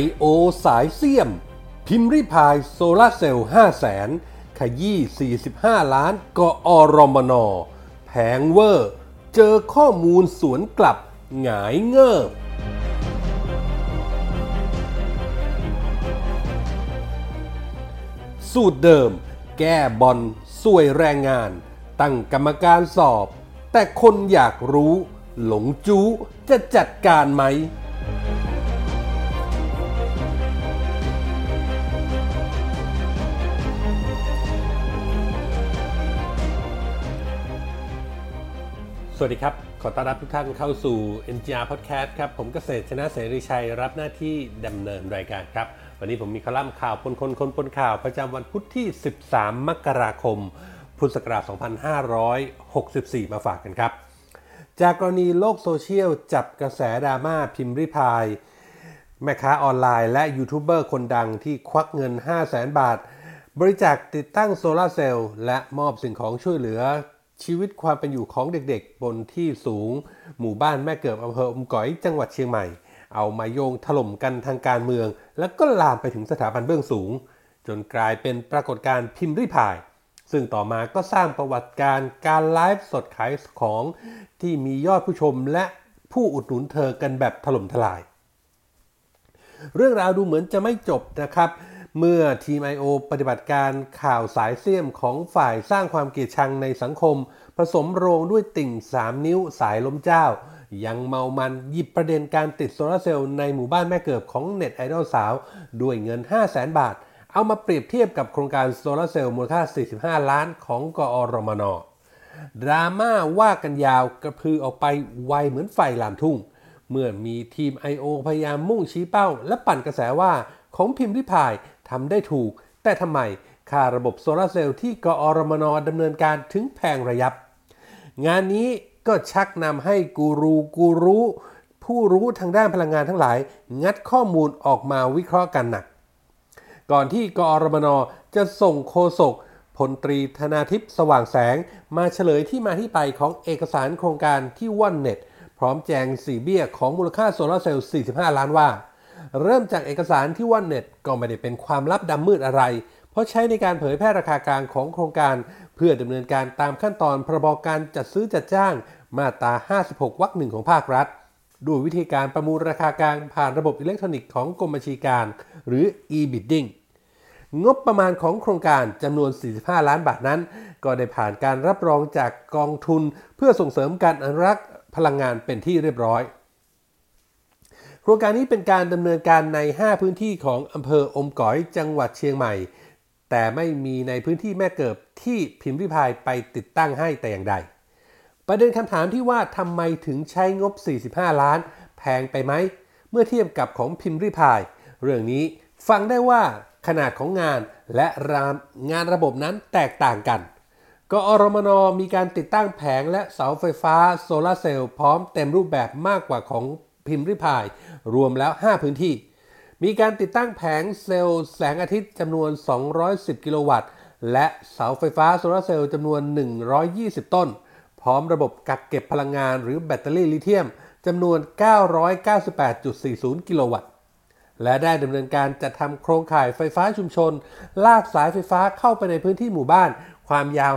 I.O. สายเสียม พิมพ์ริพายโซลาเซลล์5แสนขยี้ 45 ล้านกอรมน แผงเวอร์ เจอข้อมูลสวนกลับหงายเงิบสูตรเดิม แก้บอลสวยแรงงาน ตั้งกรรมการสอบ แต่คนอยากรู้ หลงจู้จะจัดการไหม วัสดีครับ ขอต้อนรับทุกท่านเข้าสู่ NGR Podcast ครับ ผมเกษตรชนะเสรีชัยรับหน้าที่ดำเนินรายการครับ วันนี้ผมมีคอลัมน์ข่าวคนคนคนปนข่าวประจำวันพุธที่ 13 มกราคม พุทธศักราช 2564 มาฝากกันครับ จากกรณีโลกโซเชียลจับกระแสดราม่าพิมรี่พาย แม่ค้าออนไลน์และยูทูบเบอร์คนดังที่ควักเงิน 5 0 0แสนบาท บริจาคติดตั้งโซลาร์เซลล์และมอบสิ่งของช่วยเหลือ ชีวิตความเป็นอยู่ของเด็กๆ บนที่สูง หมู่บ้านแม่เกิบอำเภออมก๋อยจังหวัดเชียงใหม่ เอามาโยงถล่มกันทางการเมือง แล้วก็ลามไปถึงสถาบันเบื้องสูง จนกลายเป็นปรากฏการณ์พิมพ์ริพาย ซึ่งต่อมาก็สร้างประวัติการการไลฟ์สดขายของที่มียอดผู้ชมและผู้อุดหนุนเธอกันแบบถล่มทลาย เรื่องราวดูเหมือนจะไม่จบนะครับ เมื่อทีม I.O. ปฏิบัติการข่าวสายเสี้ยมของฝ่ายสร้างความเกลียดชังในสังคม ผสมโรงด้วยติ่ง 3 นิ้วสายล้มเจ้า ยังเมามันหยิบประเด็นการติดโซลาร์เซลล์ในหมู่บ้านแม่เกิดของเน็ตไอดอลสาว ด้วยเงิน 5 0 0แสนบาท เอามาเปรียบเทียบกับโครงการโซลาร์เซลล์มูลค่า 45 ล้านของกอรมนดราม่าว่ากันยาวกระพือออกไปไวเหมือนไฟลามทุ่ง เมื่อมีทีม I.O. พยายามมุ่งชี้เป้า และปั่นกระแสว่าของพิมพ์ริพาย ทำได้ถูก แต่ทำไมค่าระบบโซลาเซลล์ที่กอรมนดำเนินการถึงแพงระยับ งานนี้ก็ชักนำให้กูรูกูรู้ผู้รู้ทางด้านพลังงานทั้งหลาย งัดข้อมูลออกมาวิเคราะห์กันหนัก ก่อนที่กอรมนจะส่งโคศกพลตรีธนาทิพย์สว่างแสง มาเฉลยที่มาที่ไปของเอกสารโครงการที่ว่อนเน็ต พร้อมแจงสีเบี้ยของมูลค่าโซลาเซลล์ 45 ล้านว่า เริ่มจากเอกสารที่ว่อเน็ตก็ไม่ได้เป็นความลับดำมืดอะไร เพราะใช้ในการเผยแพร่ราคากลางของโครงการ เพื่อดำเนินการตามขั้นตอนพรบการจัดซื้อจัดจ้าง มาตรา 56 วรรคหนึ่งของภาครัฐ ด้วยวิธีการประมูลราคากลางผ่านระบบอิเล็กทรอนิกส์ของกรมบัญชีการ หรือ e-bidding งบประมาณของโครงการจำนวน 45 ล้านบาทนั้น ก็ได้ผ่านการรับรองจากกองทุน เพื่อส่งเสริมการอนุรักษ์พลังงานเป็นที่เรียบร้อย โครงการนี้เป็นการดำเนินการใน 5 พื้นที่ของอำเภออมก๋อยจังหวัดเชียงใหม่ แต่ไม่มีในพื้นที่แม่เกิบที่พิมพ์ริพายไปติดตั้งให้แต่อย่างใด ประเด็นคำถามที่ว่าทำไมถึงใช้งบ 45 ล้าน แพงไปไหม เมื่อเทียบกับของพิมพ์ริพาย เรื่องนี้ฟังได้ว่าขนาดของงานและรางานระบบนั้นแตกต่างกันกอรมนมีการติดตั้งแผงและเสาไฟฟ้าโซลาร์เซลล์พร้อมเต็มรูปแบบมากกว่าของ พิมพ์ริพาย รวมแล้ว 5 พื้นที่ มีการติดตั้งแผงเซลล์แสงอาทิตย์จำนวน 210 กิโลวัตต์ และเสาไฟฟ้าโซลาเซลล์จำนวน 120 ต้น พร้อมระบบกักเก็บพลังงานหรือแบตเตอรี่ลิเธียมจำนวน 998.40 กิโลวัตต์ และได้ดำเนินการจัดทำโครงข่ายไฟฟ้าชุมชน ลากสายไฟฟ้าเข้าไปในพื้นที่หมู่บ้าน ความยาว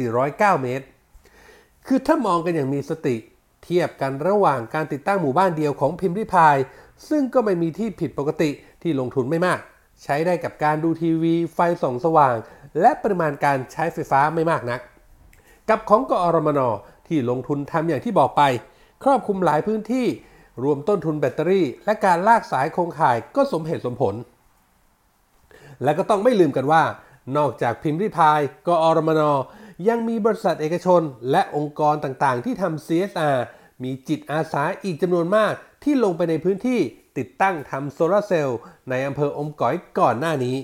5,409 เมตร คือถ้ามองกันอย่างมีสติ เทียบกันระหว่างการติดตั้งหมู่บ้านเดียวของพิมพ์ริพาย ซึ่งก็ไม่มีที่ผิดปกติที่ลงทุนไม่มาก ใช้ได้กับการดูทีวีไฟส่องสว่าง และปริมาณการใช้ไฟฟ้าไม่มากนัก กับของกอรมนที่ลงทุนทำอย่างที่บอกไป ครอบคลุมหลายพื้นที่ รวมต้นทุนแบตเตอรี่ และการลากสายโครงข่ายก็สมเหตุสมผล และก็ต้องไม่ลืมกันว่า นอกจากพิมพ์ริพายกอรมน ยังมีบริษัทเอกชน และองค์กรต่างๆ ที่ทำ CSR มีจิตอาสาอีกจำนวนมากที่ลงไปในพื้นที่ติดตั้งทำโซลาร์เซลล์ในอำเภออมก๋อยก่อนหน้านี้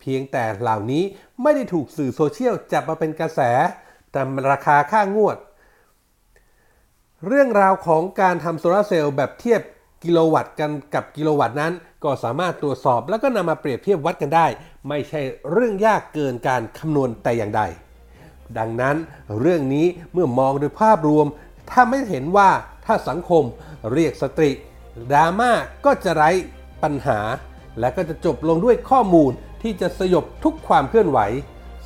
เพียงแต่เหล่านี้ไม่ได้ถูกสื่อโซเชียลจับมาเป็นกระแสแตามราคาค่างวด เรื่องราวของการทำโซลาร์เซลล์แบบเทียบกิโลวัตต์กันกับกิโลวัตต์นั้น ก็สามารถตรวจสอบแล้วก็นำมาเปรียบเทียบวัดกันได้ ไม่ใช่เรื่องยากเกินการคำนวณแต่อย่างใด ดังนั้นเรื่องนี้เมื่อมองโดยภาพรวม ถ้าไม่เห็นว่าถ้าสังคมเรียกสตรีดราม่าก็จะไร้ปัญหา และก็จะจบลงด้วยข้อมูลที่จะสยบทุกความเคลื่อนไหว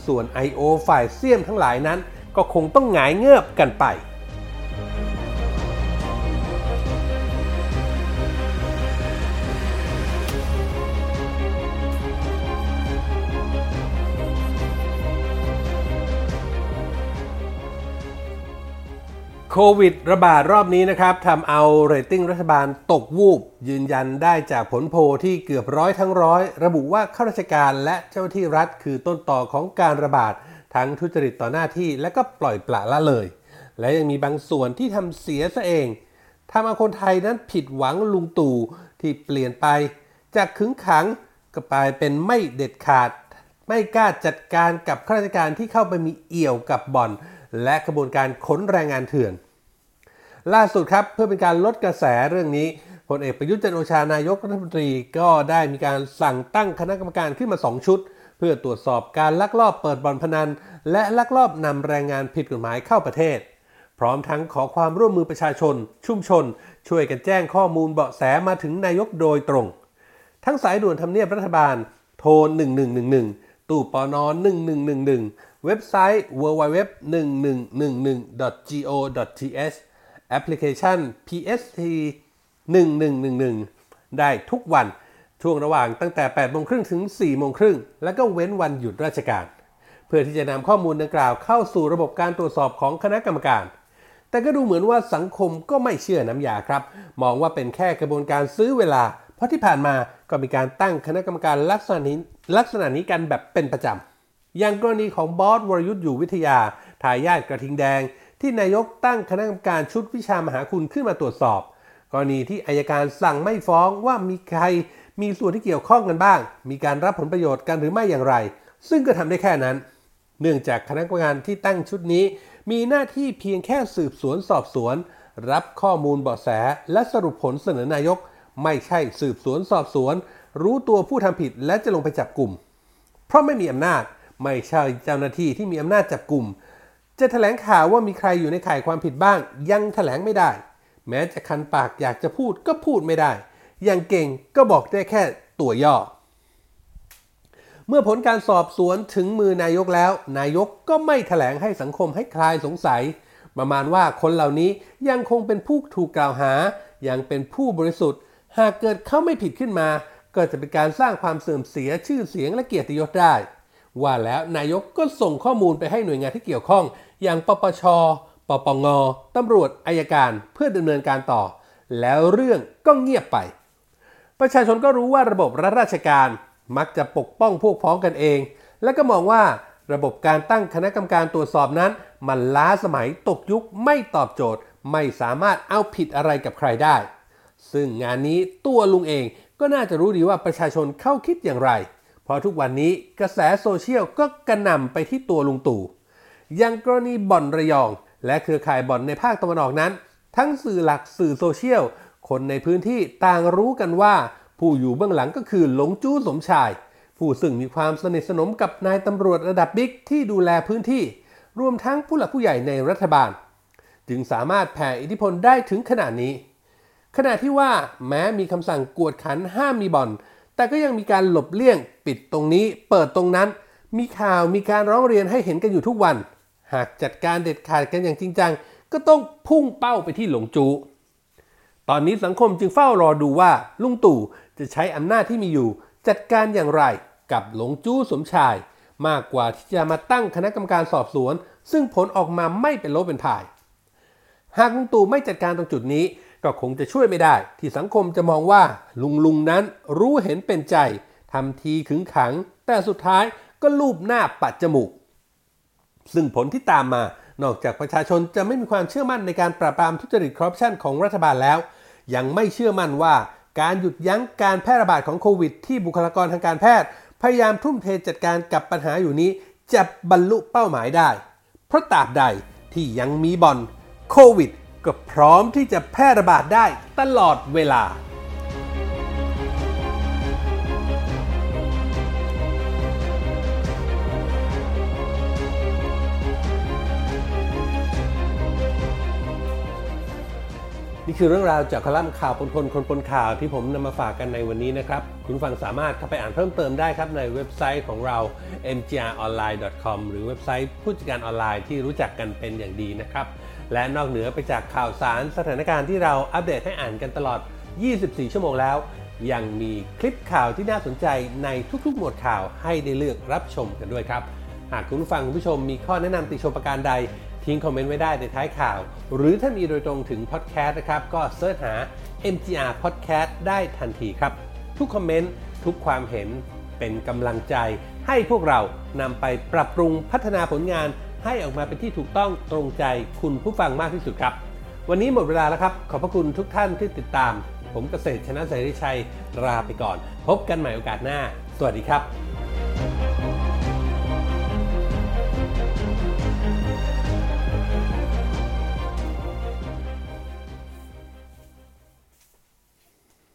ส่วน I.O. ฝ่ายเสี่ยมทั้งหลายนั้น ก็คงต้องหงายเงือบกันไป โควิดระบาดรอบนี้นะครับทำเอาเรตติ้งรัฐบาลตกวูบ ยืนยันได้จากผลโพที่เกือบร้อยทั้งร้อย ระบุว่าข้าราชการและเจ้าหน้าที่รัฐคือต้นต่อของการระบาด ทั้งทุจริตต่อหน้าที่และก็ปล่อยปละละเลย และยังมีบางส่วนที่ทำเสียซะเองทำเอาคนไทยนั้นผิดหวังลุงตู่ที่เปลี่ยนไป จากขึงขังก็กลายเป็นไม่เด็ดขาด ไม่กล้าจัดการกับข้าราชการที่เข้าไปมีเอี่ยวกับบ่อน และกระบวนการขนแรงงานเถื่อน ล่าสุดครับเพื่อเป็นการลดกระแสเรื่องนี้พลเอกประยุทธ์จันโอชานายกรัฐมนตรีก็ได้มีการสั่งตั้งคณะกรรมการขึ้นมา 2 ชุด เพื่อตรวจสอบการลักลอบเปิดบ่อนพนัน และลักลอบนำแรงงานผิดกฎหมายเข้าประเทศ พร้อมทั้งขอความร่วมมือประชาชน ชุมชน ช่วยกันแจ้งข้อมูลเบาะแสมาถึงนายกโดยตรง ทั้งสายด่วนทำเนียบรัฐบาล โทร 1111 ตู้ปอนอน1111 เว็บไซต์ www.1111.go.th แอปพลิเคชัน PST 1111 ได้ทุกวันช่วงระหว่างตั้งแต่ 8 โมงครึ่งถึง 4 โมงครึ่ง แล้วก็เว้นวันหยุดราชการ เพื่อที่จะนำข้อมูลดังกล่าวเข้าสู่ระบบการตรวจสอบของคณะกรรมการ แต่ก็ดูเหมือนว่าสังคมก็ไม่เชื่อน้ำยาครับ มองว่าเป็นแค่กระบวนการซื้อเวลา เพราะที่ผ่านมาก็มีการตั้งคณะกรรมการลักษณะนี้ลักษณะนี้กันแบบเป็นประจำอย่างกรณีของบอสวรยุทธ์อยู่วิทยา ทายาทกระทิงแดง ที่นายกตั้งคณะกรรมการชุดวิชามหาคุณขึ้นมาตรวจสอบ กรณีที่อายการสั่งไม่ฟ้องว่ามีใครมีส่วนที่เกี่ยวข้องกันบ้าง มีการรับผลประโยชน์กันหรือไม่อย่างไร ซึ่งก็ทำได้แค่นั้น เนื่องจากคณะกรรมการที่ตั้งชุดนี้ มีหน้าที่เพียงแค่สืบสวนสอบสวน รับข้อมูลเบาะแส และสรุปผลเสนอนายก ไม่ใช่สืบสวนสอบสวน รู้ตัวผู้ทำผิดและจะลงไปจับกลุ่ม เพราะไม่มีอำนาจ ไม่ใช่เจ้าหน้าที่ที่มีอำนาจจับกลุ่ม จะแถลงข่าวว่ามีใครอยู่ในข่ายความผิดบ้าง ยังแถลงไม่ได้ แม้จะคันปากอยากจะพูดก็พูดไม่ได้ อย่างเก่งก็บอกได้แค่ตัวย่อ เมื่อผลการสอบสวนถึงมือนายกแล้ว นายกก็ไม่แถลงให้สังคมให้คลายสงสัย ประมาณว่าคนเหล่านี้ยังคงเป็นผู้ถูกกล่าวหา ยังเป็นผู้บริสุทธิ์ หากเกิดเขาไม่ผิดขึ้นมา ก็จะเป็นการสร้างความเสื่อมเสียชื่อเสียงและเกียรติยศได้ ว่าแล้วนายกก็ส่งข้อมูลไปให้หน่วยงานที่เกี่ยวข้อง อย่างปปช ปปงตำรวจอายการเพื่อดำเนินการต่อ แล้วเรื่องก็เงียบไป ประชาชนก็รู้ว่าระบบรัฐราชการมักจะปกป้องพวกพ้องกันเอง และก็มองว่าระบบการตั้งคณะกรรมการตรวจสอบนั้น มันล้าสมัยตกยุคไม่ตอบโจทย์ ไม่สามารถเอาผิดอะไรกับใครได้ ซึ่งงานนี้ตัวลุงเองก็น่าจะรู้ดีว่าประชาชนเข้าคิดอย่างไร เพราะทุกวันนี้กระแสโซเชียลก็กระหน่ำไปที่ตัวลุงตู่อย่างกรณีบ่อนระยอง และเครือข่ายบ่อนในภาคตะวันออกนั้น ทั้งสื่อหลักสื่อโซเชียล คนในพื้นที่ต่างรู้กันว่า ผู้อยู่เบื้องหลังก็คือหลงจู้สมชาย ผู้ซึ่งมีความสนิทสนมกับนายตำรวจระดับบิ๊กที่ดูแลพื้นที่ รวมทั้งผู้หลักผู้ใหญ่ในรัฐบาล จึงสามารถแผ่อิทธิพลได้ถึงขนาดนี้ ขณะที่ว่าแม้มีคำสั่งกวดขันห้ามมีบ่อน แต่ก็ยังมีการหลบเลี่ยง ปิดตรงนี้ เปิดตรงนั้น มีข่าวมีการร้องเรียนให้เห็นกันอยู่ทุกวัน หากจัดการเด็ดขาดกันอย่างจริงจัง ก็ต้องพุ่งเป้าไปที่หลงจู ตอนนี้สังคมจึงเฝ้ารอดูว่าลุงตู่จะใช้อำนาจที่มีอยู่ จัดการอย่างไรกับหลงจู้สมชาย มากกว่าที่จะมาตั้งคณะกรรมการสอบสวน ซึ่งผลออกมาไม่เป็นลบเป็นถ่าย หากลุงตู่ไม่จัดการตรงจุดนี้ ก็คงจะช่วยไม่ได้ ที่สังคมจะมองว่าลุงลุงนั้นรู้เห็นเป็นใจทำทีขึงขัง แต่สุดท้ายก็ลูบหน้าปัดจมูก ซึ่งผลที่ตามมานอกจากประชาชนจะไม่มีความเชื่อมั่นในการปราบปรามทุจริตคอร์รัปชันของรัฐบาลแล้ว ยังไม่เชื่อมั่นว่าการหยุดยั้งการแพร่ระบาดของโควิด ที่บุคลากรทางการแพทย์ พยายามทุ่มเทจัดการกับปัญหาอยู่นี้ จะบรรลุเป้าหมายได้ เพราะตราบใดที่ยังมีบอลโควิด ก็พร้อมที่จะแพร่ระบาดได้ตลอดเวลา นี่คือเรื่องราวจากคอลัมน์ข่าวปนคนคนปนข่าวที่ผมนำมาฝากกันในวันนี้นะครับ คุณผู้ฟังสามารถเข้าไปอ่านเพิ่มเติมได้ครับในเว็บไซต์ของเรา mgronline.com หรือเว็บไซต์ผู้จัดการออนไลน์ที่รู้จักกันเป็นอย่างดีนะครับ และนอกเหนือไปจากข่าวสารสถานการณ์ที่เราอัปเดตให้อ่านกันตลอด 24 ชั่วโมงแล้ว ยังมีคลิปข่าวที่น่าสนใจในทุกๆ หมวดข่าวให้ได้เลือกรับชมกันด้วยครับ หากคุณผู้ฟังคุณผู้ชมมีข้อแนะนำติชมประการใด ทิ้งคอมเมนต์ไว้ได้ในท้ายข่าว หรือถ้ามีโดยตรงถึงพอดแคสต์นะครับ ก็ search หา MGR Podcast ได้ทันทีครับ ทุกคอมเมนต์ทุกความเห็นเป็นกำลังใจให้พวกเรานำไปปรับปรุงพัฒนาผลงาน ให้ออกมาเป็นที่ถูกต้องตรงใจคุณผู้ฟังมากที่สุดครับ วันนี้หมดเวลาแล้วครับ ขอบพระคุณทุกท่านที่ติดตาม ผมเกษตรชนะเสรีชัยลาไปก่อน พบกันใหม่โอกาสหน้า สวัสดีครับ